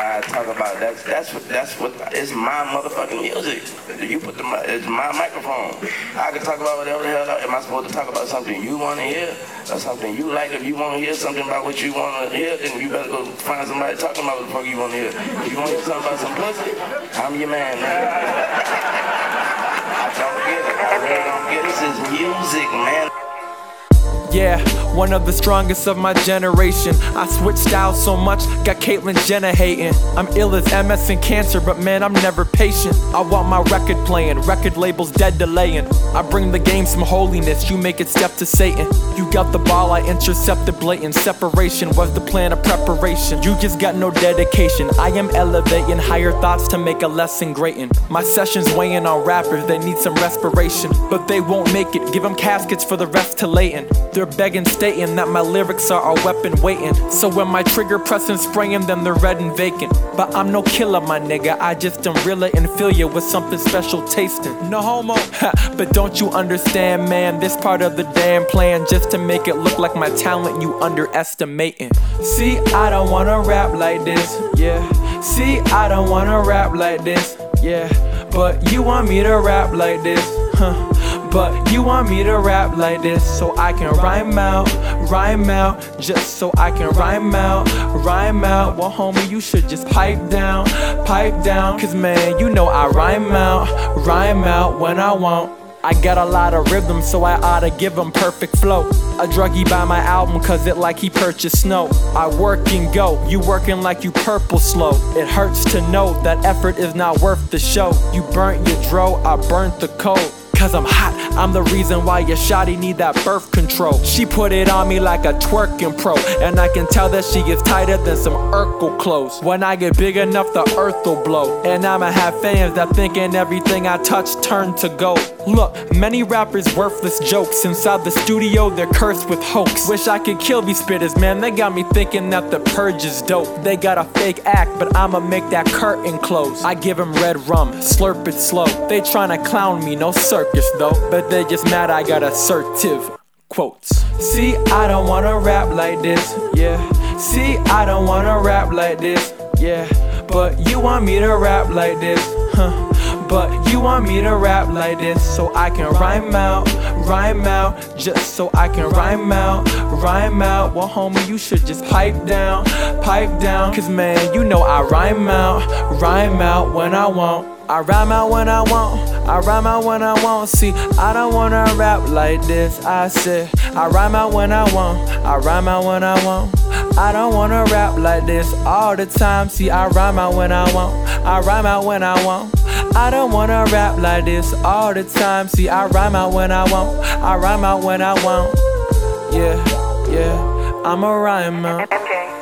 why I talk about that's that's what that's what it's my motherfucking music. You put the it's my microphone. I can talk about whatever the hell. Am I supposed to talk about something you want to hear or something you like? If you want to hear something about what you want to hear, then you better go find somebody talking about what the fuck you want to hear. If you want to hear something about some pussy, I'm your man, man. I don't get it. I really don't get it. This is music, man. Yeah, one of the strongest of my generation. I switched styles so much, got Caitlyn Jenner hating. I'm ill as MS and cancer, but man, I'm never patient. I want my record playing, record labels dead delaying. I bring the game some holiness, you make it step to Satan. You got the ball, I intercepted blatant. Separation was the plan of preparation. You just got no dedication. I am elevating higher thoughts to make a lesson greatin'. My sessions weighing on rappers, they need some respiration. But they won't make it, give them caskets for the rest to layin'. They're begging, stating that my lyrics are a weapon waiting. So when my trigger pressing, spraying, them, they're red and vacant. But I'm no killer, my nigga. I just am realer and fill you with something special tasting. No homo. but don't you understand, man? This part of the damn plan just to make it look like my talent you underestimating. See, I don't wanna rap like this, yeah. See, I don't wanna rap like this, yeah. But you want me to rap like this, huh? But you want me to rap like this so I can rhyme out, rhyme out, just so I can rhyme out, rhyme out. Well, homie, you should just pipe down, pipe down. Cause man, you know I rhyme out, rhyme out when I want. I got a lot of rhythm, so I oughta give him perfect flow. A druggie buy my album, cause it like he purchased snow. I work and go, you working like you purple slow. It hurts to know that effort is not worth the show. You burnt your dro, I burnt the code cause I'm hot. I'm the reason why your shawty need that birth control. She put it on me like a twerking pro, and I can tell that she is tighter than some Urkel clothes. When I get big enough, the earth will blow, and I'ma have fans that thinking everything I touch turn to gold. Look, many rappers worthless jokes inside the studio, they're cursed with hoax. Wish I could kill these spitters, man. They got me thinking that the purge is dope. They got a fake act, but I'ma make that curtain close. I give them red rum, slurp it slow. They tryna clown me, no circus though, but they just mad I got assertive quotes. See, I don't wanna rap like this, yeah. See, I don't wanna rap like this, yeah. But you want me to rap like this, huh? But you want me to rap like this so I can rhyme out, rhyme out, just so I can rhyme out, rhyme out. Well, homie, you should just pipe down, pipe down. Cause man, you know I rhyme out, rhyme out when I want. I rhyme out when I want, I rhyme out when I want. See, I don't wanna rap like this. I said, I rhyme out when I want, I rhyme out when I want. I don't wanna rap like this all the time. See, I rhyme out when I want, I rhyme out when I want. I don't wanna rap like this all the time. See, I rhyme out when I want, I rhyme out when I want. Yeah, yeah, I'm a rhyme out.